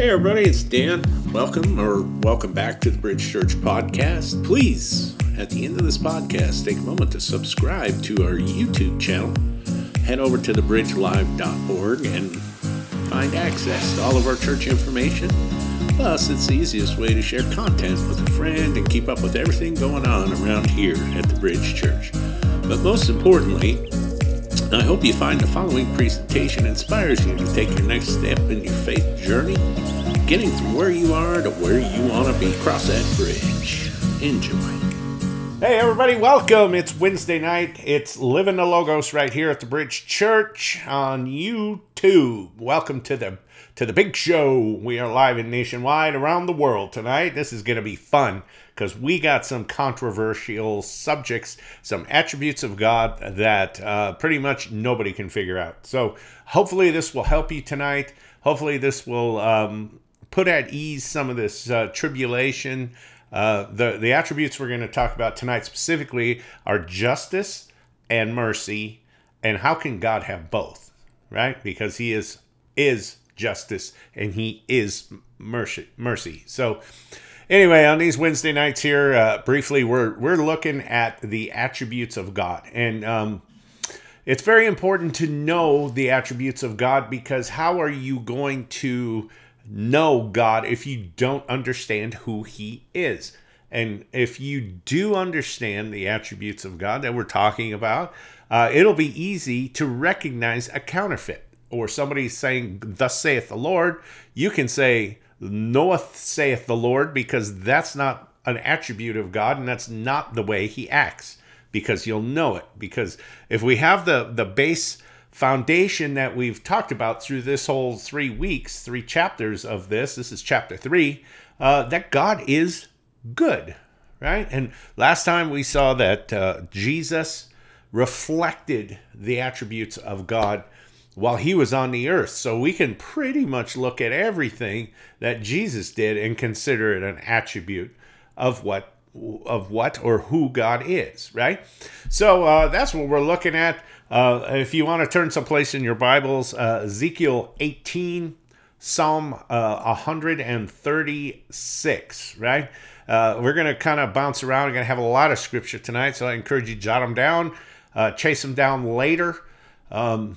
Hey, everybody, it's Dan. Welcome or welcome back to the Bridge Church podcast. Please, at the end of this podcast, take a moment to subscribe to our YouTube channel. Head over to thebridgelive.org and find access to all of our church information. Plus, it's the easiest way to share content with a friend and keep up with everything going on around here at the Bridge Church. But most importantly, I hope you find the following presentation inspires you to take your next step in your faith journey, getting from where you are to where you want to be. Cross that bridge. Enjoy. Hey, everybody, welcome. It's Wednesday night. It's Living the Logos right here at the Bridge Church on YouTube. Welcome to the to the big show. We are live and nationwide around the world tonight. This is going to be fun because we got some controversial subjects, some attributes of God that uh, pretty much nobody can figure out. So hopefully this will help you tonight. Hopefully this will um, put at ease some of this uh, tribulation. Uh, the the attributes we're going to talk about tonight specifically are justice and mercy, and how can God have both? Right, because He is is justice and He is mercy. Mercy. So anyway, on these Wednesday nights here, uh, briefly, we're we're looking at the attributes of God, and um, it's very important to know the attributes of God because how are you going to know God if you don't understand who He is? And if you do understand the attributes of God that we're talking about, uh, it'll be easy to recognize a counterfeit or somebody saying, Thus saith the Lord. You can say, knoweth saith the Lord, because that's not an attribute of God and that's not the way he acts, because you'll know it. Because if we have the, the base foundation that we've talked about through this whole three weeks, three chapters of this, this is chapter three, uh, that God is good, right? And last time we saw that uh, Jesus reflected the attributes of God while he was on the earth. So we can pretty much look at everything that Jesus did and consider it an attribute of what of what or who God is, right? So uh, that's what we're looking at. Uh, if you want to turn someplace in your Bibles, uh, Ezekiel 18, Psalm uh, 136, right? Uh, we're going to kind of bounce around. We're going to have a lot of scripture tonight, so I encourage you jot them down, uh, chase them down later. Um,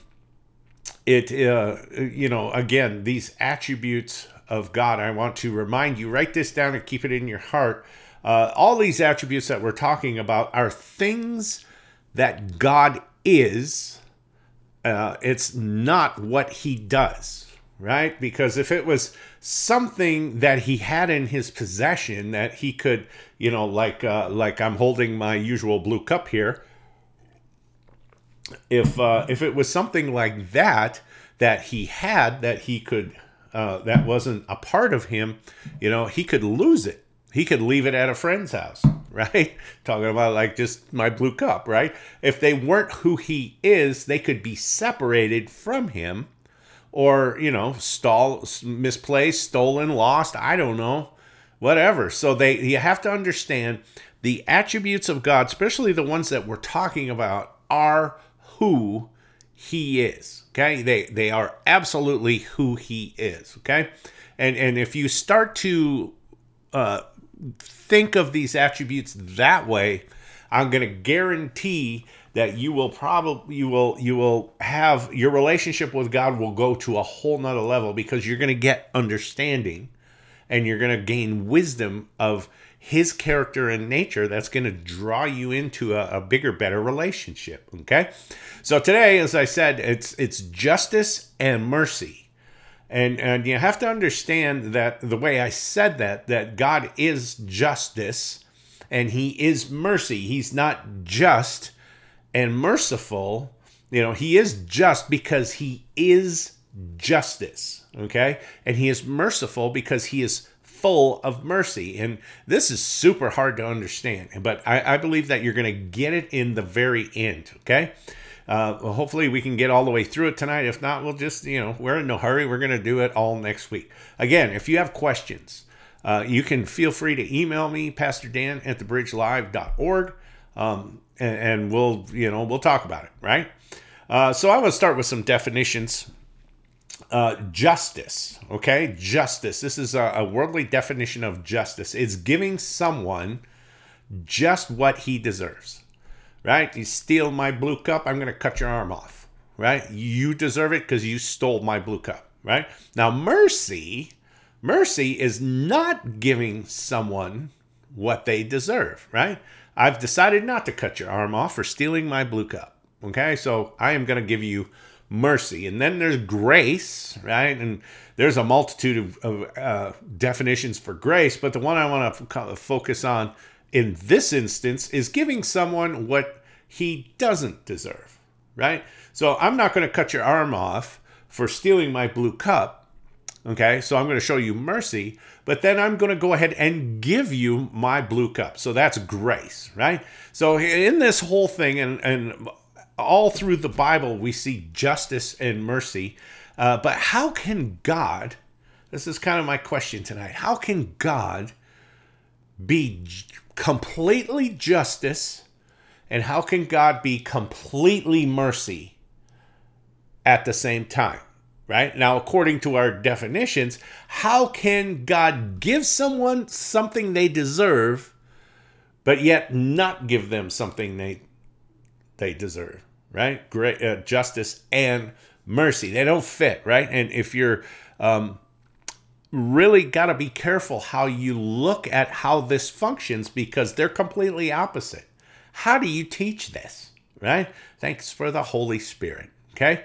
it uh, you know again these attributes of god i want to remind you write this down and keep it in your heart. Uh, all these attributes that we're talking about are things that god is uh, it's not what he does right? Because if it was something that he had in his possession that he could you know like uh, like i'm holding my usual blue cup here if uh, if it was something like that that he had that he could uh, that wasn't a part of him, you know, he could lose it. He could leave it at a friend's house, right? Talking about like just my blue cup, right? If they weren't who he is, they could be separated from him or, you know, stall misplaced, stolen, lost, I don't know, whatever. So they you have to understand the attributes of God, especially the ones that we're talking about are who he is. Okay, they they are absolutely who he is. Okay, and and if you start to uh, think of these attributes that way, I'm going to guarantee that you will probably you will you will have your relationship with God will go to a whole nother level because you're going to get understanding and you're going to gain wisdom of his character and nature that's going to draw you into a, a, bigger better relationship okay? So today as i said it's it's justice and mercy. And and you have to understand that the way i said that that god is justice and he is mercy. He's not just and merciful. You know he is just because he is justice okay? And he is merciful because he is full of mercy. And this is super hard to understand, but I, I believe that you're going to get it in the very end, okay? Uh, well, hopefully we can get all the way through it tonight. If not, we'll just, you know, we're in no hurry. We're going to do it all next week. Again, if you have questions, uh, you can feel free to email me, Pastor Dan at thebridgelive.org, um, and, and we'll, you know, we'll talk about it, right? Uh, so I want to start with some definitions uh, justice. Okay, justice. This is a, a worldly definition of justice. It's giving someone just what he deserves. Right? You steal my blue cup, I'm going to cut your arm off. Right? You deserve it because you stole my blue cup. Right? Now, mercy, mercy is not giving someone what they deserve. Right? I've decided not to cut your arm off for stealing my blue cup. Okay, so I am going to give you mercy. And then there's grace, right? And there's a multitude of, of uh, definitions for grace, but the one I want to f- focus on in this instance is giving someone what he doesn't deserve, right? So I'm not going to cut your arm off for stealing my blue cup. Okay, so I'm going to show you mercy, but then I'm going to go ahead and give you my blue cup. So that's grace, right? So in this whole thing, and, and all through the Bible, we see justice and mercy. Uh, but how can God, this is kind of my question tonight, how can God be completely justice and how can God be completely mercy at the same time? Right? Now, according to our definitions, how can God give someone something they deserve, but yet not give them something they they deserve, right? Great uh, justice and mercy. They don't fit, right? And if you're um, really got to be careful how you look at how this functions because they're completely opposite. How do you teach this, right? Thanks for the Holy Spirit, okay?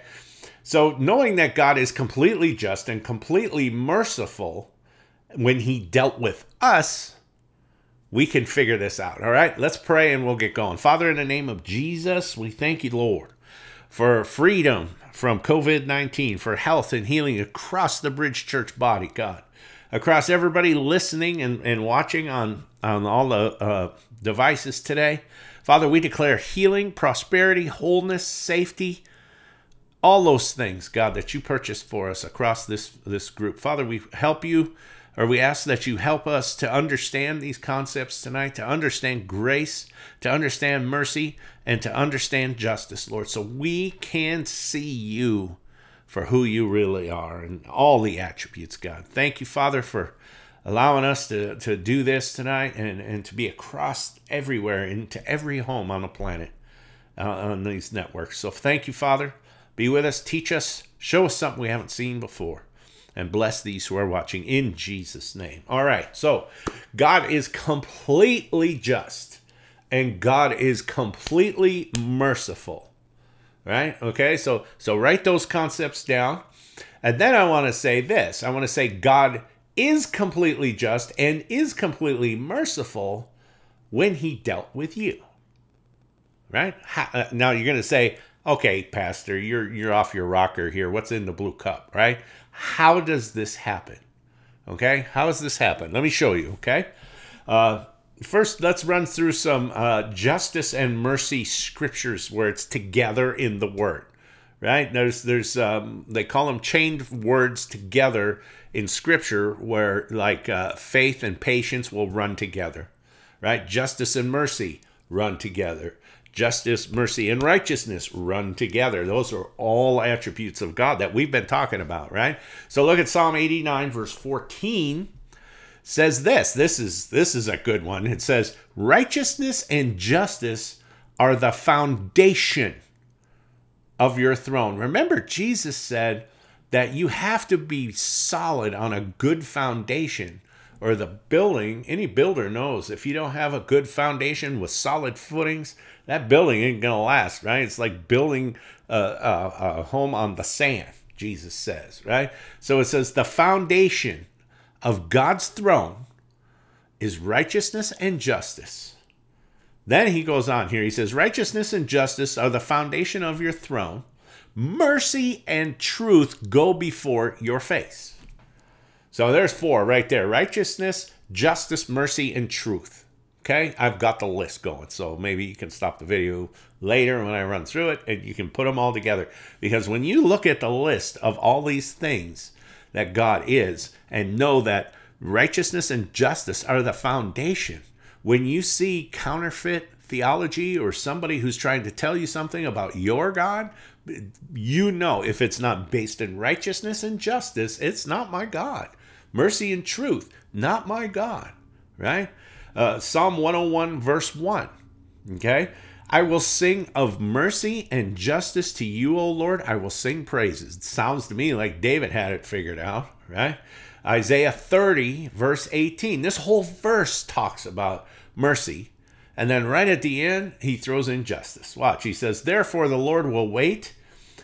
So, knowing that God is completely just and completely merciful when he dealt with us, we can figure this out. All right, let's pray and we'll get going. Father, in the name of Jesus, we thank you, Lord, for freedom from COVID 19, for health and healing across the Bridge Church body, God, across everybody listening and, and watching on, on all the uh, devices today. Father, we declare healing, prosperity, wholeness, safety, all those things, God, that you purchased for us across this, this group. Father, we help you or we ask that you help us to understand these concepts tonight, to understand grace, to understand mercy, and to understand justice, Lord, so we can see you for who you really are and all the attributes, God. Thank you, Father, for allowing us to, to do this tonight and, and to be across everywhere into every home on the planet uh, on these networks. So thank you, Father. Be with us, teach us, show us something we haven't seen before and bless these who are watching in Jesus' name. All right, so God is completely just and God is completely merciful. Right? Okay, so so write those concepts down. And then I want to say this. I want to say God is completely just and is completely merciful when he dealt with you. Right? Uh, now you're going to say, "Okay, pastor, you're you're off your rocker here. What's in the blue cup?" Right? How does this happen? Okay, how does this happen? Let me show you. Okay, uh, first let's run through some uh, justice and mercy scriptures where it's together in the word. Right? There's there's um, they call them chained words together in scripture where like uh, faith and patience will run together. Right? Justice and mercy run together justice, mercy, and righteousness run together. Those are all attributes of God that we've been talking about, right? So look at Psalm 89 verse 14 says this. This is this is a good one. It says, "Righteousness and justice are the foundation of your throne." Remember Jesus said that you have to be solid on a good foundation or the building, any builder knows if you don't have a good foundation with solid footings, that building ain't going to last, right? It's like building a, a, a, home on the sand, Jesus says, right? So it says the foundation of God's throne is righteousness and justice. Then he goes on here. He says, Righteousness and justice are the foundation of your throne. Mercy and truth go before your face. So there's four right there righteousness, justice, mercy, and truth. Okay, I've got the list going. So maybe you can stop the video later when I run through it and you can put them all together. Because when you look at the list of all these things that God is and know that righteousness and justice are the foundation, when you see counterfeit theology or somebody who's trying to tell you something about your God, you know, if it's not based in righteousness and justice, it's not my God. Mercy and truth, not my God, right? Uh, Psalm 101, verse 1. Okay? I will sing of mercy and justice to you, O Lord. I will sing praises. It sounds to me like David had it figured out, right? Isaiah 30, verse 18. This whole verse talks about mercy. And then right at the end, he throws in justice. Watch. He says, Therefore the Lord will wait,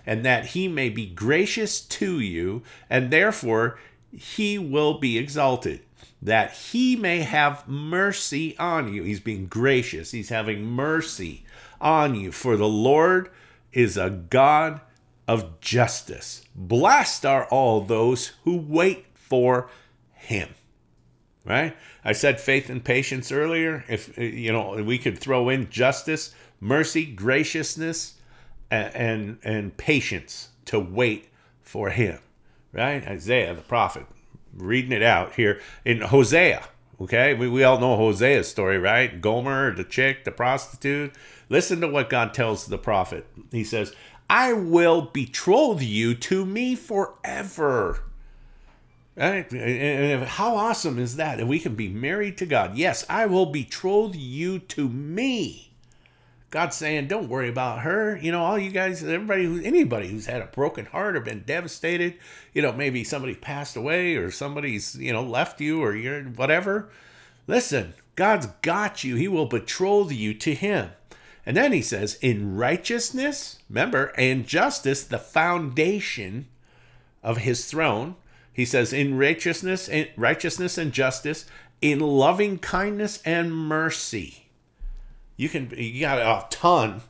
and that he may be gracious to you, and therefore he will be exalted that he may have mercy on you. He's being gracious, he's having mercy on you. For the Lord is a God of justice. Blessed are all those who wait for him. Right? I said faith and patience earlier. If you know, we could throw in justice, mercy, graciousness, and and, and patience to wait for him. Right? Isaiah the prophet reading it out here in Hosea. Okay, we, we all know Hosea's story, right? Gomer, the chick, the prostitute. Listen to what God tells the prophet. He says, I will betroth you to me forever. Right? And how awesome is that? And we can be married to God. Yes, I will betroth you to me. God's saying, don't worry about her. You know, all you guys, everybody, who, anybody who's had a broken heart or been devastated, you know, maybe somebody passed away or somebody's, you know, left you or you're whatever. Listen, God's got you. He will betroth you to Him. And then he says, in righteousness, remember, and justice, the foundation of His throne. He says, in righteousness, and righteousness and justice, in loving kindness and mercy you can you got a ton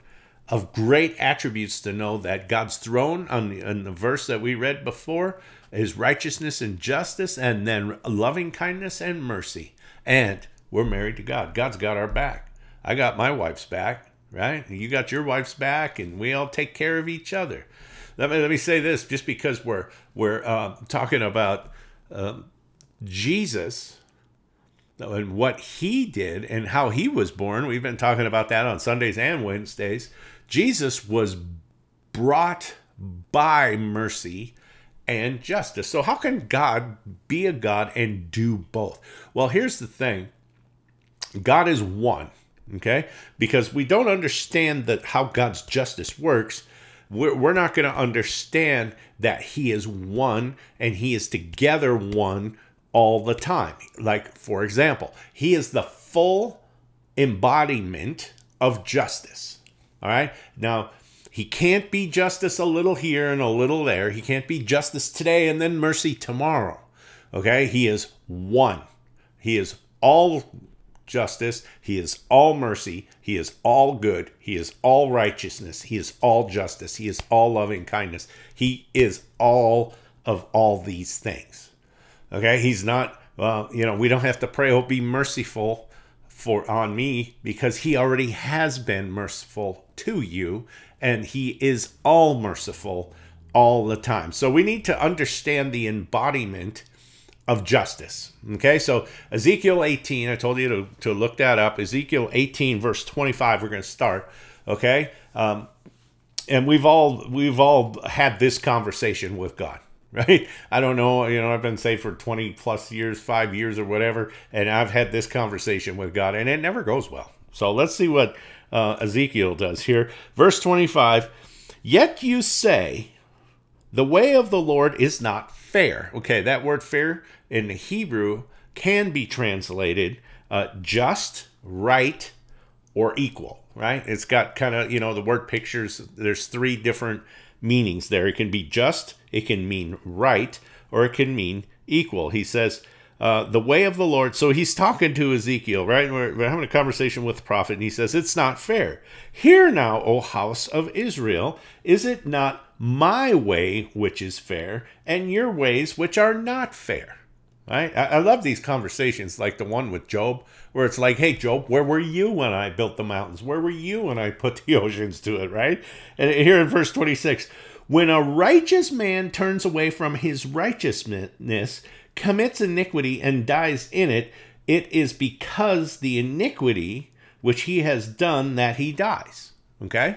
of great attributes to know that God's throne on the, on the verse that we read before is righteousness and justice, and then loving kindness and mercy. And we're married to God. God's got our back. I got my wife's back, right? You got your wife's back, and we all take care of each other. Let me let me say this: just because we're we're uh, talking about uh, Jesus and what he did and how he was born. We've been talking about that on Sundays and Wednesdays. Jesus was brought by mercy and justice. So, how can God be a God and do both? Well, here's the thing God is one, okay? Because we don't understand that how God's justice works. We're, we're not going to understand that He is one and He is together one all the time. Like, for example, he is the full embodiment of justice. All right. Now, he can't be justice a little here and a little there. He can't be justice today and then mercy tomorrow. Okay. He is one. He is all justice. He is all mercy. He is all good. He is all righteousness. He is all justice. He is all loving kindness. He is all of all these things. Okay, he's not. Well, you know, we don't have to pray. Oh, be merciful for on me because he already has been merciful to you, and he is all merciful all the time. So we need to understand the embodiment of justice. Okay, so Ezekiel 18, I told you to, to look that up. Ezekiel 18, verse 25, we're going to start. Okay, um, and we've all we've all had this conversation with God. right? I don't know. You know, I've been saved for 20 plus years, five years or whatever, and I've had this conversation with God, and it never goes well. So let's see what uh, Ezekiel does here. Verse 25 Yet you say, the way of the Lord is not fair. Okay, that word fair in the Hebrew can be translated uh, just, right, or equal, right? It's got kind of, you know, the word pictures, there's three different meanings there. It can be just, it can mean right, or it can mean equal. He says, uh, the way of the Lord. So he's talking to Ezekiel, right? We're, we're, having a conversation with the prophet, and he says, It's not fair. Hear now, O house of Israel, is it not my way which is fair, and your ways which are not fair? Right? I, I love these conversations, like the one with Job, where it's like, hey, Job, where were you when I built the mountains? Where were you when I put the oceans to it, right? And here in verse 26, when a righteous man turns away from his righteousness, commits iniquity, and dies in it, it is because the iniquity which he has done that he dies. Okay?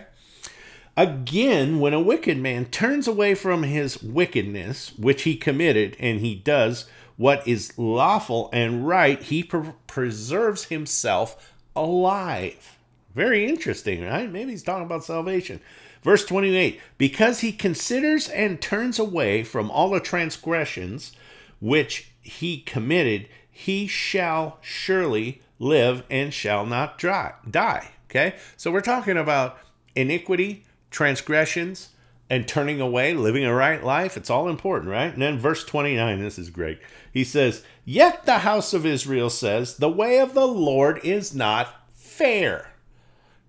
Again, when a wicked man turns away from his wickedness, which he committed, and he does what is lawful and right, he pre- preserves himself alive. Very interesting, right? Maybe he's talking about salvation. Verse 28 Because he considers and turns away from all the transgressions which he committed, he shall surely live and shall not dry, die. Okay? So we're talking about iniquity, transgressions, and turning away, living a right life. It's all important, right? And then verse 29, this is great. He says, Yet the house of Israel says, The way of the Lord is not fair.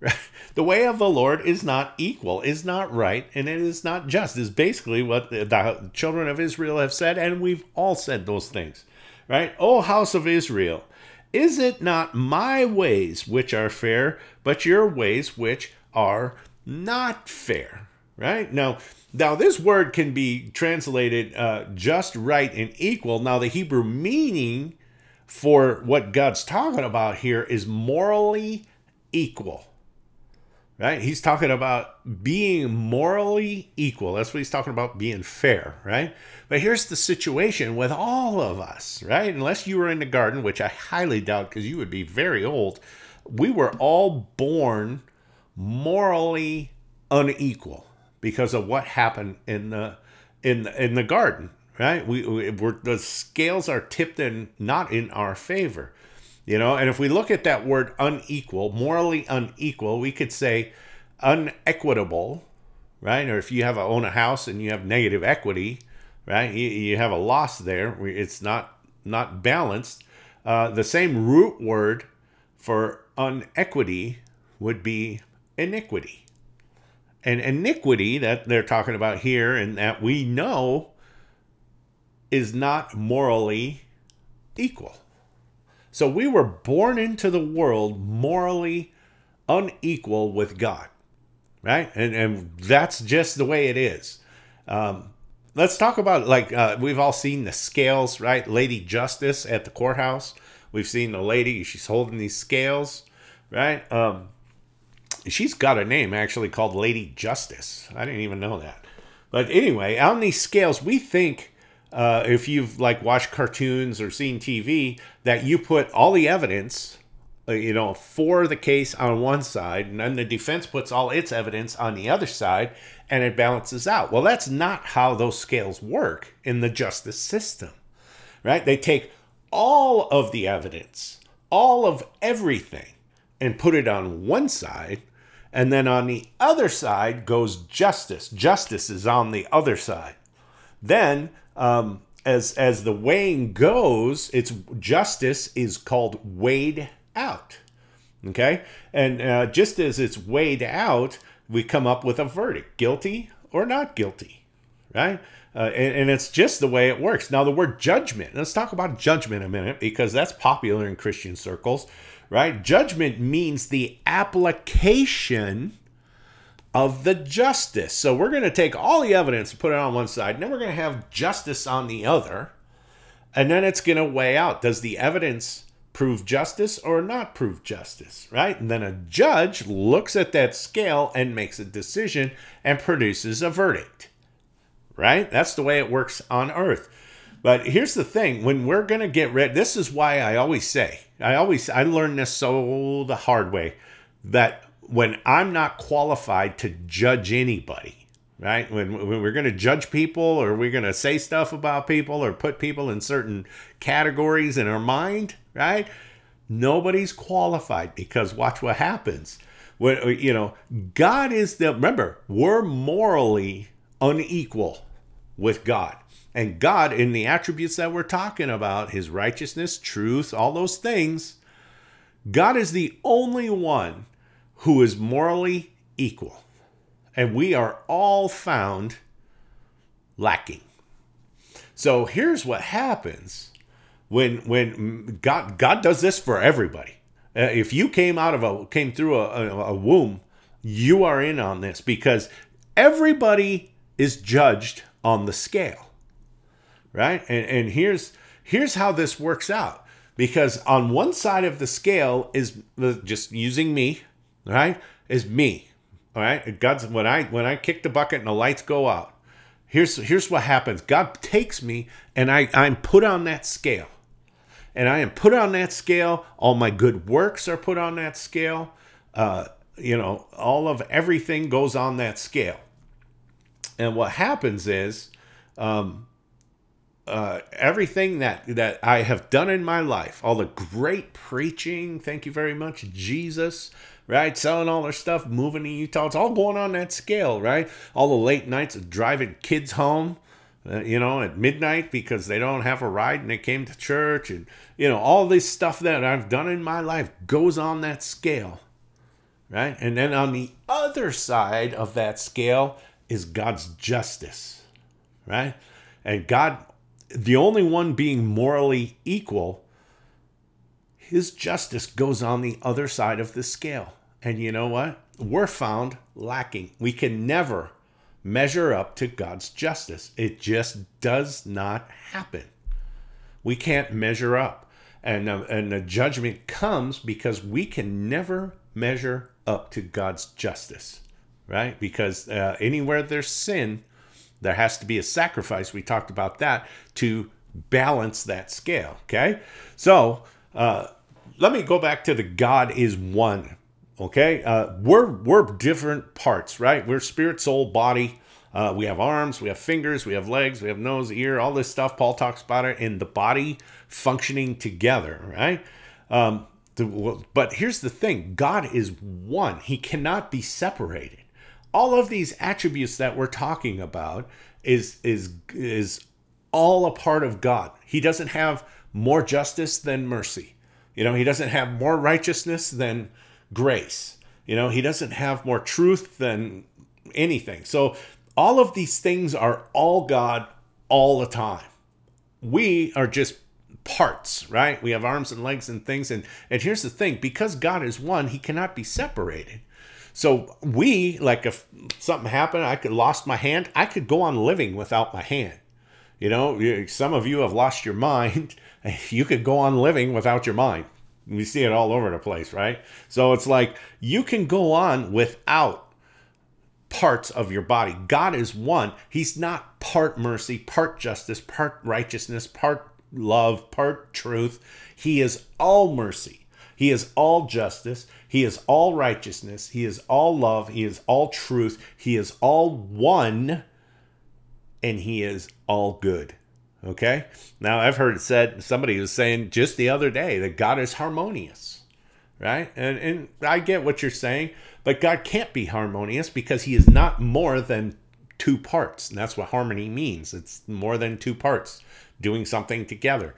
the way of the Lord is not equal, is not right, and it is not just, is basically what the, the children of Israel have said, and we've all said those things, right? O house of Israel, is it not my ways which are fair, but your ways which are not fair? Right? Now, now this word can be translated uh, just right and equal. Now, the Hebrew meaning for what God's talking about here is morally equal. Right? He's talking about being morally equal. That's what he's talking about, being fair, right? But here's the situation with all of us, right? Unless you were in the garden, which I highly doubt because you would be very old, we were all born morally unequal because of what happened in the in in the garden, right? We, we we're, the scales are tipped in not in our favor, you know. And if we look at that word unequal, morally unequal, we could say unequitable, right? Or if you have a, own a house and you have negative equity, right? You, you have a loss there. It's not not balanced. Uh, the same root word for unequity would be iniquity. And iniquity that they're talking about here and that we know is not morally equal. So we were born into the world morally unequal with God, right? And, and that's just the way it is. Um, let's talk about like uh, we've all seen the scales, right? Lady Justice at the courthouse. We've seen the lady; she's holding these scales, right? Um, she's got a name actually called Lady Justice. I didn't even know that. But anyway, on these scales, we think uh, if you've like watched cartoons or seen TV that you put all the evidence, uh, you know, for the case on one side, and then the defense puts all its evidence on the other side, and it balances out. Well, that's not how those scales work in the justice system, right? They take all of the evidence, all of everything, and put it on one side and then on the other side goes justice. Justice is on the other side. Then, um, as as the weighing goes, it's justice is called weighed out. Okay, and uh, just as it's weighed out, we come up with a verdict: guilty or not guilty, right? Uh, and, and, it's just the way it works. Now, the word judgment. Let's talk about judgment a minute because that's popular in Christian circles right? Judgment means the application of the justice. So we're going to take all the evidence and put it on one side, and then we're going to have justice on the other. And then it's going to weigh out does the evidence prove justice or not prove justice, right? And then a judge looks at that scale and makes a decision and produces a verdict, right? That's the way it works on earth. But here's the thing when we're going to get rid, this is why I always say, I always, I learned this so the hard way that when I'm not qualified to judge anybody, right? When, when we're going to judge people or we're going to say stuff about people or put people in certain categories in our mind, right? Nobody's qualified because watch what happens. When, you know, God is the, remember, we're morally unequal with God. And God, in the attributes that we're talking about, his righteousness, truth, all those things, God is the only one who is morally equal. And we are all found lacking. So here's what happens when when God God does this for everybody. Uh, if you came out of a came through a, a, a womb, you are in on this because everybody is judged on the scale right? And, and here's here's how this works out because on one side of the scale is just using me, right? Is me, All right, God's when I when I kick the bucket and the lights go out. Here's here's what happens. God takes me and I I'm put on that scale. And I am put on that scale. All my good works are put on that scale. Uh, you know, all of everything goes on that scale. And what happens is, um, uh, everything that that I have done in my life, all the great preaching, thank you very much, Jesus, right? Selling all their stuff, moving to Utah, it's all going on that scale, right? All the late nights of driving kids home, uh, you know, at midnight because they don't have a ride and they came to church, and you know, all this stuff that I've done in my life goes on that scale, right? And then on the other side of that scale is God's justice, right? And God the only one being morally equal, his justice goes on the other side of the scale. And you know what? We're found lacking. We can never measure up to God's justice. It just does not happen. We can't measure up. And, uh, and the judgment comes because we can never measure up to God's justice, right? Because uh, anywhere there's sin, there has to be a sacrifice. We talked about that to balance that scale. Okay. So uh, let me go back to the God is one. Okay. Uh, we're, we're different parts, right? We're spirit, soul, body. Uh, we have arms, we have fingers, we have legs, we have nose, ear, all this stuff. Paul talks about it in the body functioning together, right? Um, the, but here's the thing God is one, He cannot be separated all of these attributes that we're talking about is is is all a part of God. He doesn't have more justice than mercy. You know, he doesn't have more righteousness than grace. You know, he doesn't have more truth than anything. So all of these things are all God all the time. We are just parts, right? We have arms and legs and things and and here's the thing, because God is one, he cannot be separated. So we, like if something happened, I could lost my hand, I could go on living without my hand. You know, some of you have lost your mind. You could go on living without your mind. We see it all over the place, right? So it's like you can go on without parts of your body. God is one. He's not part mercy, part justice, part righteousness, part love, part truth. He is all mercy. He is all justice. He is all righteousness. He is all love. He is all truth. He is all one. And he is all good. Okay? Now, I've heard it said, somebody was saying just the other day that God is harmonious. Right? And, and I get what you're saying, but God can't be harmonious because he is not more than two parts. And that's what harmony means it's more than two parts doing something together.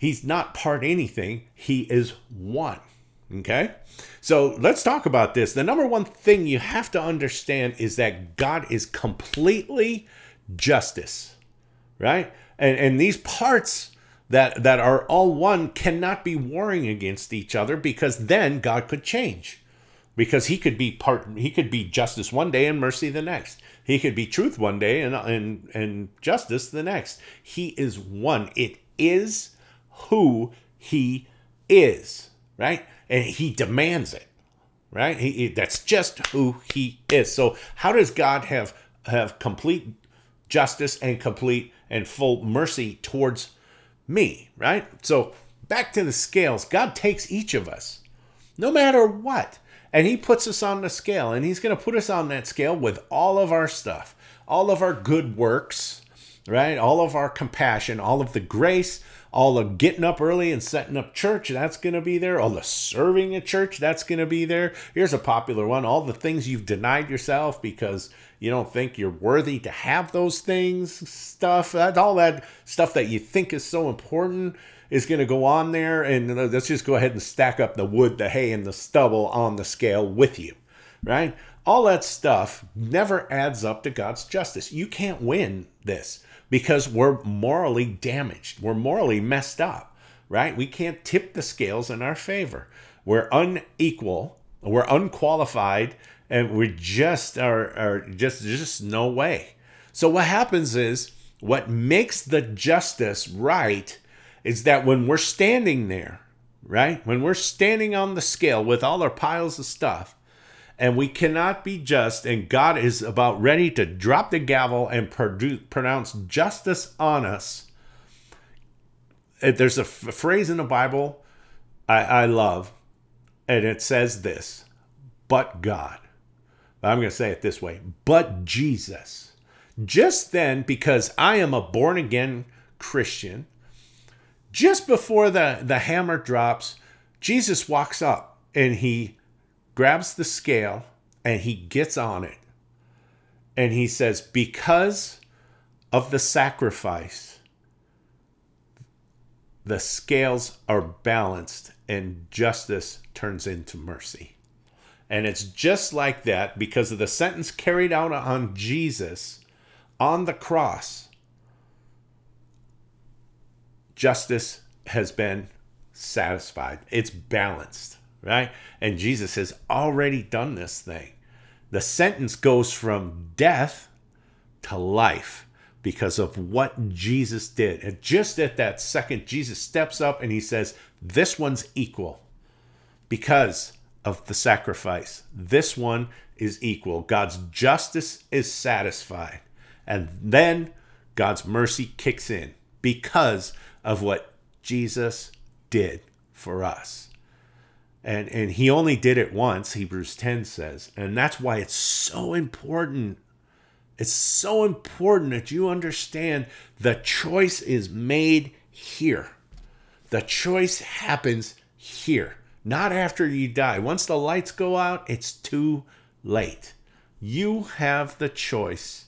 He's not part anything, he is one. Okay? So let's talk about this. The number one thing you have to understand is that God is completely justice, right? And, and these parts that, that are all one cannot be warring against each other because then God could change. Because he could be part he could be justice one day and mercy the next. He could be truth one day and and, and justice the next. He is one. It is who he is, right? And he demands it, right? He, he, that's just who he is. So how does God have have complete justice and complete and full mercy towards me, right? So back to the scales. God takes each of us, no matter what, and he puts us on the scale, and he's going to put us on that scale with all of our stuff, all of our good works, right? All of our compassion, all of the grace, all the getting up early and setting up church, that's going to be there. All the serving at church, that's going to be there. Here's a popular one all the things you've denied yourself because you don't think you're worthy to have those things, stuff, that, all that stuff that you think is so important is going to go on there. And let's just go ahead and stack up the wood, the hay, and the stubble on the scale with you, right? All that stuff never adds up to God's justice. You can't win this because we're morally damaged. We're morally messed up, right? We can't tip the scales in our favor. We're unequal, we're unqualified, and we just are, are just just no way. So what happens is what makes the justice right is that when we're standing there, right? When we're standing on the scale with all our piles of stuff, and we cannot be just. And God is about ready to drop the gavel and produce, pronounce justice on us. There's a f- phrase in the Bible I, I love, and it says this but God. I'm going to say it this way but Jesus. Just then, because I am a born again Christian, just before the, the hammer drops, Jesus walks up and he grabs the scale and he gets on it. And he says, Because of the sacrifice, the scales are balanced and justice turns into mercy. And it's just like that because of the sentence carried out on Jesus on the cross. Justice has been satisfied, it's balanced, right? And Jesus has already done this thing. The sentence goes from death to life because of what Jesus did. And just at that second, Jesus steps up and he says, This one's equal because of the sacrifice. This one is equal. God's justice is satisfied. And then God's mercy kicks in because of what Jesus did for us. And, and he only did it once, Hebrews 10 says. And that's why it's so important. It's so important that you understand the choice is made here. The choice happens here not after you die. Once the lights go out, it's too late. You have the choice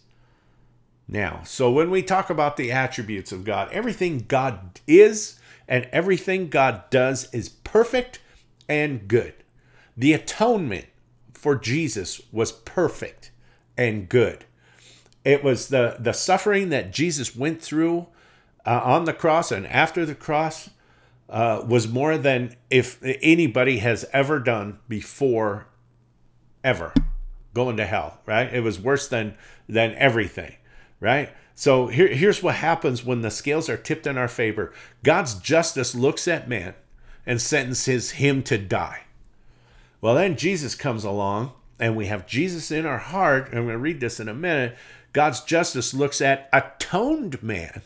now. So when we talk about the attributes of God, everything God is and everything God does is perfect and good. The atonement for Jesus was perfect and good. It was the, the suffering that Jesus went through uh, on the cross and after the cross uh, was more than if anybody has ever done before, ever going to hell. Right? It was worse than than everything. Right? So here, here's what happens when the scales are tipped in our favor. God's justice looks at man and sentences him to die. Well, then Jesus comes along, and we have Jesus in our heart. And I'm going to read this in a minute. God's justice looks at atoned man,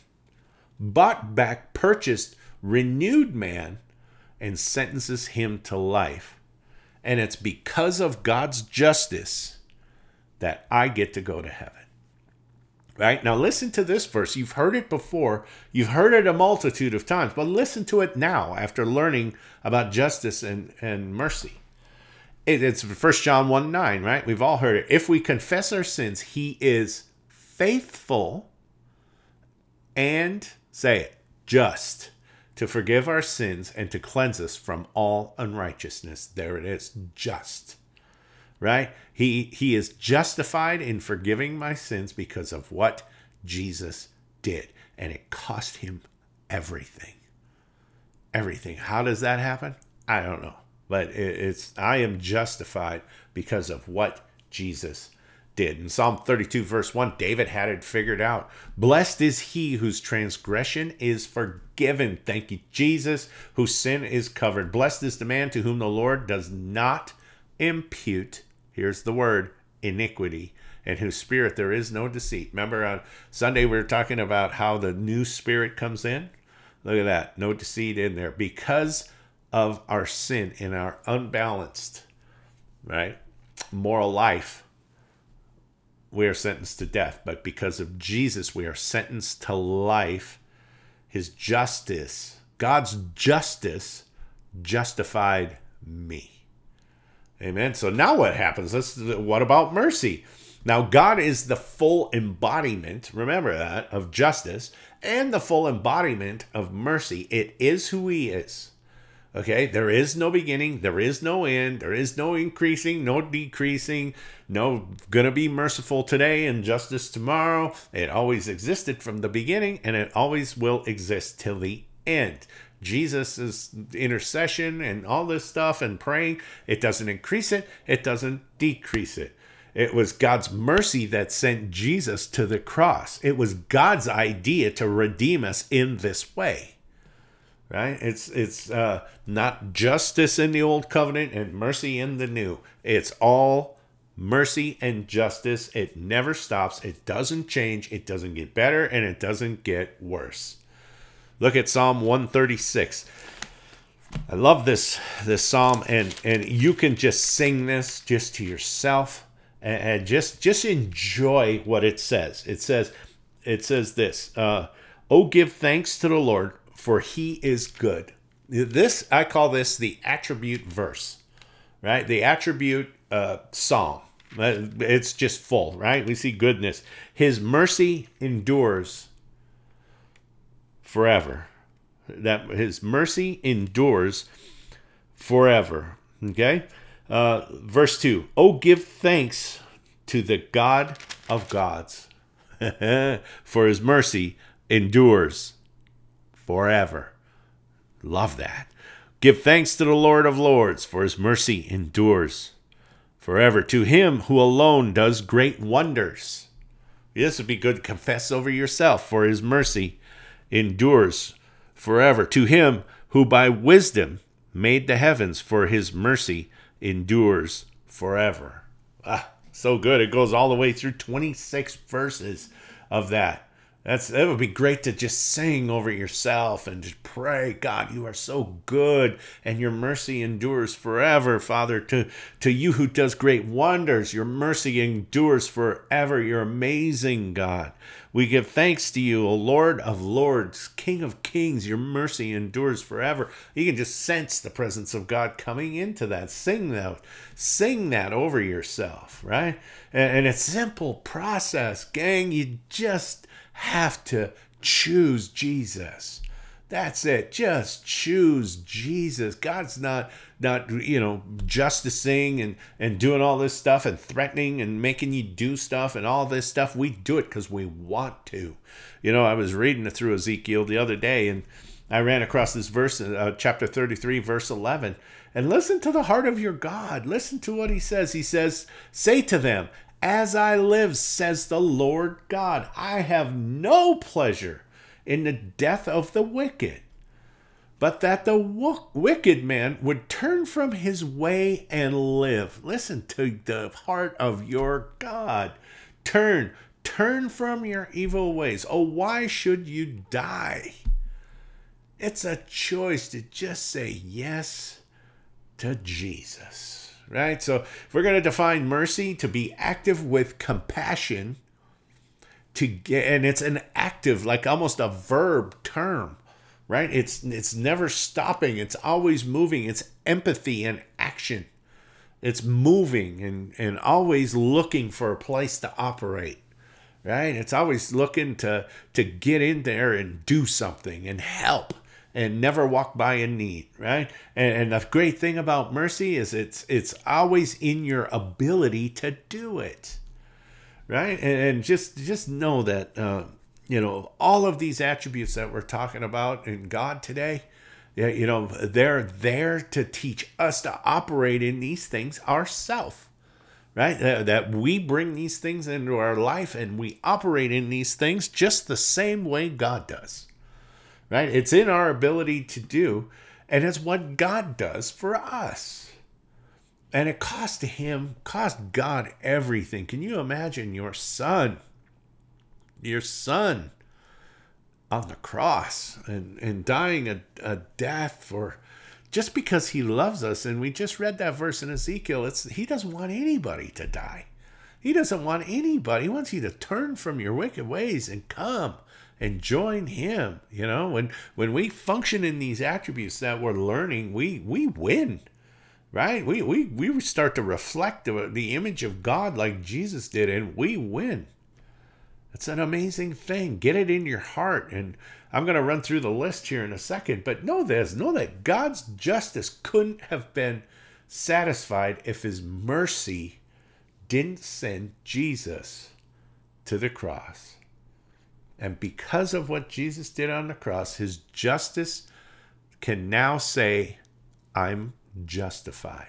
bought back, purchased renewed man and sentences him to life. And it's because of God's justice that I get to go to heaven. Right? Now, listen to this verse. You've heard it before, you've heard it a multitude of times, but listen to it now after learning about justice and, and mercy. it's 1 John 1 9, right? We've all heard it. If we confess our sins, he is faithful and, say it, just to forgive our sins and to cleanse us from all unrighteousness. There it is, just. Right? He he is justified in forgiving my sins because of what Jesus did and it cost him everything. Everything. How does that happen? I don't know. But it's I am justified because of what Jesus did. In Psalm 32, verse 1, David had it figured out. Blessed is he whose transgression is forgiven. Thank you, Jesus, whose sin is covered. Blessed is the man to whom the Lord does not impute, here's the word, iniquity, and whose spirit there is no deceit. Remember on Sunday we were talking about how the new spirit comes in? Look at that, no deceit in there. Because of our sin and our unbalanced, right, moral life we are sentenced to death, but because of Jesus, we are sentenced to life. His justice, God's justice, justified me. Amen. So now what happens? Let's, what about mercy? Now, God is the full embodiment, remember that, of justice and the full embodiment of mercy. It is who He is. Okay, there is no beginning, there is no end, there is no increasing, no decreasing, no gonna be merciful today and justice tomorrow. It always existed from the beginning and it always will exist till the end. Jesus' intercession and all this stuff and praying, it doesn't increase it, it doesn't decrease it. It was God's mercy that sent Jesus to the cross. It was God's idea to redeem us in this way right it's it's uh, not justice in the old covenant and mercy in the new it's all mercy and justice. It never stops. It doesn't change. It doesn't get better and it doesn't get worse. Look at Psalm 136. I love this this psalm and and you can just sing this just to yourself and, and just just enjoy what it says. It says it says this, uh, "Oh give thanks to the Lord for he is good." This I call this the attribute verse. Right? The attribute uh, psalm. It's just full, right? We see goodness. His mercy endures forever. That his mercy endures forever. Okay? Uh, verse 2 Oh, give thanks to the God of gods, for his mercy endures forever. Love that. Give thanks to the Lord of lords, for his mercy endures forever. To him who alone does great wonders. This would be good to confess over yourself, for his mercy endures forever. To him who by wisdom made the heavens, for his mercy endures forever. Ah, so good. It goes all the way through 26 verses of that. That's that would be great to just sing over yourself and just pray, God, you are so good and your mercy endures forever, Father. To to you who does great wonders, your mercy endures forever. You're amazing, God. We give thanks to you, O Lord of Lords, King of Kings. Your mercy endures forever. You can just sense the presence of God coming into that. Sing that. Sing that over yourself, right? And, and it's simple process, gang. You just have to choose Jesus. That's it. Just choose Jesus. God's not not you know justicing and and doing all this stuff and threatening and making you do stuff and all this stuff. We do it because we want to. You know, I was reading through Ezekiel the other day and I ran across this verse, uh, chapter 33, verse 11. And listen to the heart of your God. Listen to what he says. He says, Say to them, as I live, says the Lord God, I have no pleasure in the death of the wicked, but that the wicked man would turn from his way and live. Listen to the heart of your God. Turn, turn from your evil ways. Oh, why should you die? It's a choice to just say yes to Jesus right? So if we're going to define mercy to be active with compassion, to get, and it's an active, like almost a verb term, right? It's it's never stopping. It's always moving. It's empathy and action. It's moving and and always looking for a place to operate right it's always looking to to get in there and do something and help and never walk by in need, right? And, and, the great thing about mercy is it's it's always in your ability to do it, right? And, and just just know that uh, you know all of these attributes that we're talking about in God today, Yeah, you know they're there to teach us to operate in these things ourselves. Right? That we bring these things into our life and we operate in these things just the same way God does right? It's in our ability to do, and it's what God does for us. And it cost him, cost God everything. Can you imagine your son, your son on the cross and, and dying a, a death for just because he loves us? And we just read that verse in Ezekiel. It's he doesn't want anybody to die. He doesn't want anybody. He wants you to turn from your wicked ways and come and join him you know? When when we function in these attributes that we're learning we we win right? We we, we start to reflect the, the image of god like jesus did and we win. It's an amazing thing. Get it in your heart and i'm going to run through the list here in a second but know this know that god's justice couldn't have been satisfied if his mercy didn't send jesus to the cross and because of what Jesus did on the cross, his justice can now say, I'm justified.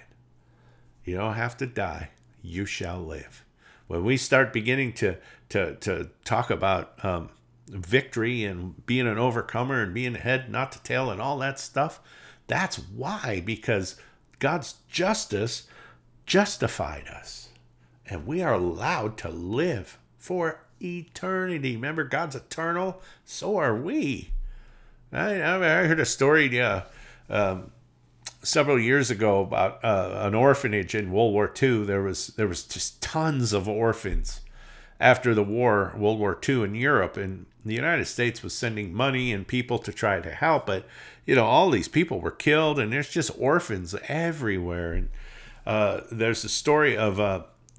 You don't have to die, you shall live. When we start beginning to, to, to talk about um, victory and being an overcomer and being head, not to tail, and all that stuff, that's why, because God's justice justified us. and we are allowed to live for eternity. Remember, God's eternal, so are we. I, I heard a story yeah, um, several years ago about uh, an orphanage in World War II. There was there was just tons of orphans after the war, World War II in Europe, and the United States was sending money and people to try to help, but you know all these people were killed, and there's just orphans everywhere. And uh, there's a story of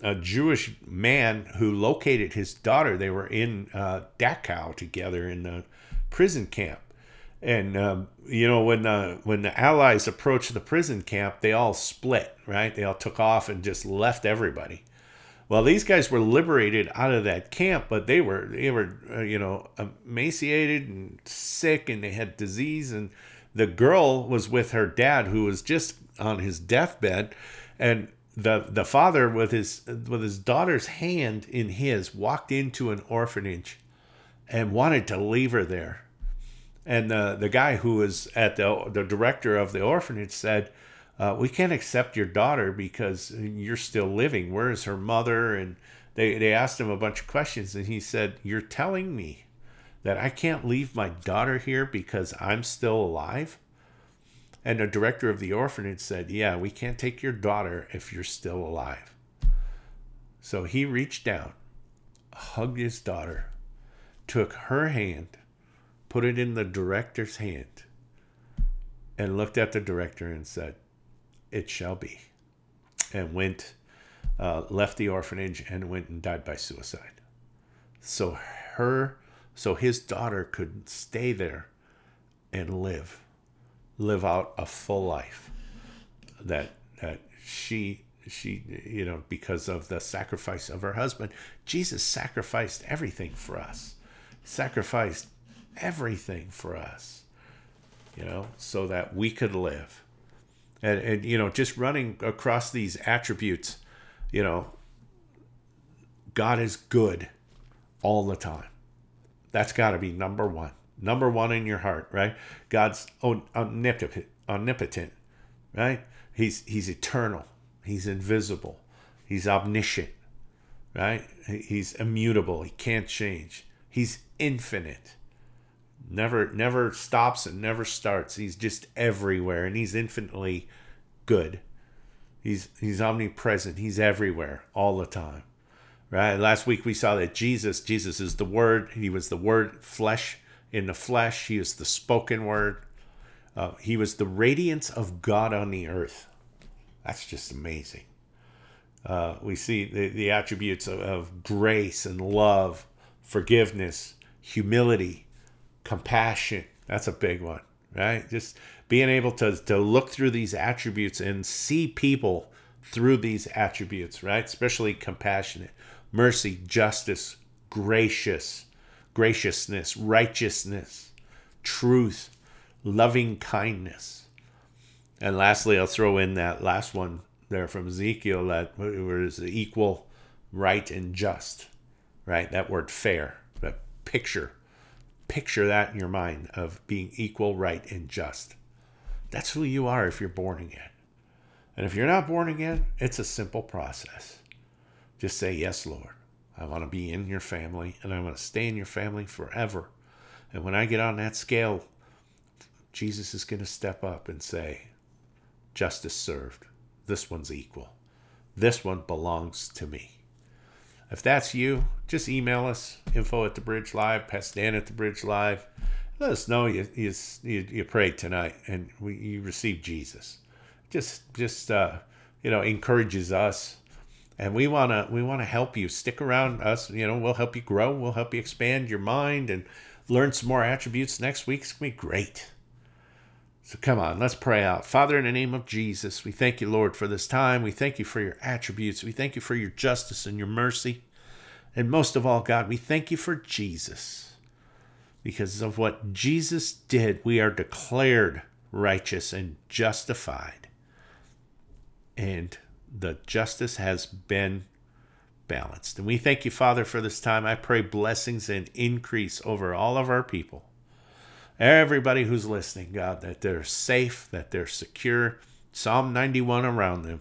a, Jewish man who located his daughter. They were in uh, Dachau together in the prison camp, and um, you know when the when the Allies approached the prison camp, they all split. Right, they all took off and just left everybody well, these guys were liberated out of that camp, but they were they were uh, you know emaciated and sick, and they had disease. And the girl was with her dad, who was just on his deathbed, and the the father with his with his daughter's hand in his walked into an orphanage, and wanted to leave her there. And the the guy who was at the the director of the orphanage said uh, we can't accept your daughter because you're still living. Where is her mother? And they, they asked him a bunch of questions, and he said, You're telling me that I can't leave my daughter here because I'm still alive? And the director of the orphanage said, Yeah, we can't take your daughter if you're still alive. So he reached down, hugged his daughter, took her hand, put it in the director's hand, and looked at the director and said, it shall be. And went, uh, left the orphanage and went and died by suicide. So her, so his daughter could stay there and live, live out a full life. That that she she you know because of the sacrifice of her husband, Jesus sacrificed everything for us, sacrificed everything for us, you know, so that we could live. And, and you know just running across these attributes you know god is good all the time. That's got to be number one number one in your heart right? God's omnipotent right? He's he's eternal. He's invisible. He's omniscient right? He's immutable. He can't change. He's infinite. Never never stops and never starts. He's just everywhere and he's infinitely good. He's he's omnipresent. He's everywhere all the time right? Last week we saw that jesus jesus is the word. He was the word flesh in the flesh he is the spoken word uh, he was the radiance of god on the earth that's just amazing uh, we see the, the attributes of, of grace and love forgiveness humility compassion. That's a big one, right? Just being able to, to look through these attributes and see people through these attributes, right? Especially compassionate, mercy, justice, gracious, graciousness, righteousness, truth, loving kindness. And lastly, I'll throw in that last one there from Ezekiel that was equal, right, and just, right? That word fair, that picture picture that in your mind of being equal, right, and just. That's who you are if you're born again. And if you're not born again, it's a simple process. Just say, Yes, Lord. I want to be in your family and I want to stay in your family forever. And when I get on that scale, Jesus is going to step up and say, Justice served. This one's equal. This one belongs to me. If that's you, just email us info at the bridge live, past Dan at the bridge live. Let us know you you, you, prayed tonight and we, you received Jesus. Just just uh, you know encourages us, and we wanna we wanna help you. Stick around us. You know we'll help you grow. We'll help you expand your mind and learn some more attributes next week. It's gonna be great. So come on, let's pray out. Father, in the name of Jesus, we thank you, Lord, for this time. We thank you for your attributes. We thank you for your justice and your mercy. And most of all, God, we thank you for Jesus. Because of what Jesus did, we are declared righteous and justified. And the justice has been balanced. And we thank you, Father, for this time. I pray blessings and increase over all of our people everybody who's listening, God, that they're safe, that they're secure. Psalm 91 around them.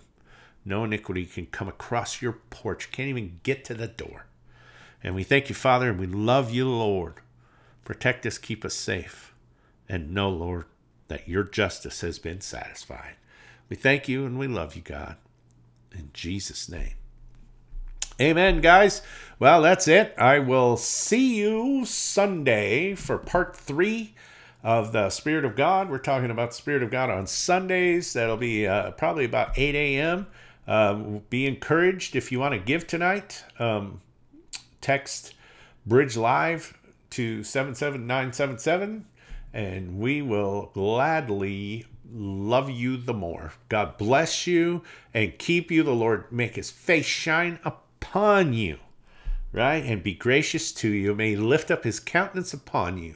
no iniquity can come across your porch, can't even get to the door. And we thank you, Father, and we love you, Lord. Protect us, keep us safe, and know, Lord, that your justice has been satisfied. We thank you and we love you, God. Jesus' name. Amen, guys. Well, that's it. I will see you Sunday for part three of the Spirit of God. We're talking about the Spirit of God on Sundays. That'll be uh, probably about 8 a.m. Um, be encouraged if you want to give tonight. Um, text Bridge Live to 77977 and we will gladly love you the more. God bless you and keep you. The Lord make his face shine upon you, right? And be gracious to you. May he lift up his countenance upon you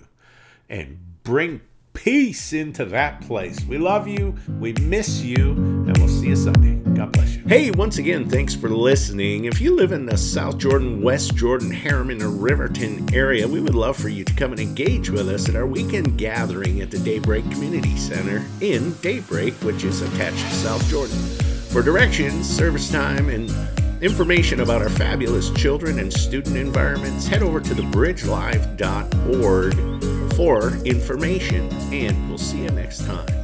and bring peace into that place. We love you. We miss you. And we'll see you Sunday. God bless you. Hey, once again, thanks for listening. If you live in the South Jordan, West Jordan, Herriman, or Riverton area, we would love for you to come and engage with us at our weekend gathering at the Daybreak Community Center in Daybreak, which is attached to South Jordan. For directions, service time, and information about our fabulous children and student environments, head over to thebridgelive.org for information, and we'll see you next time.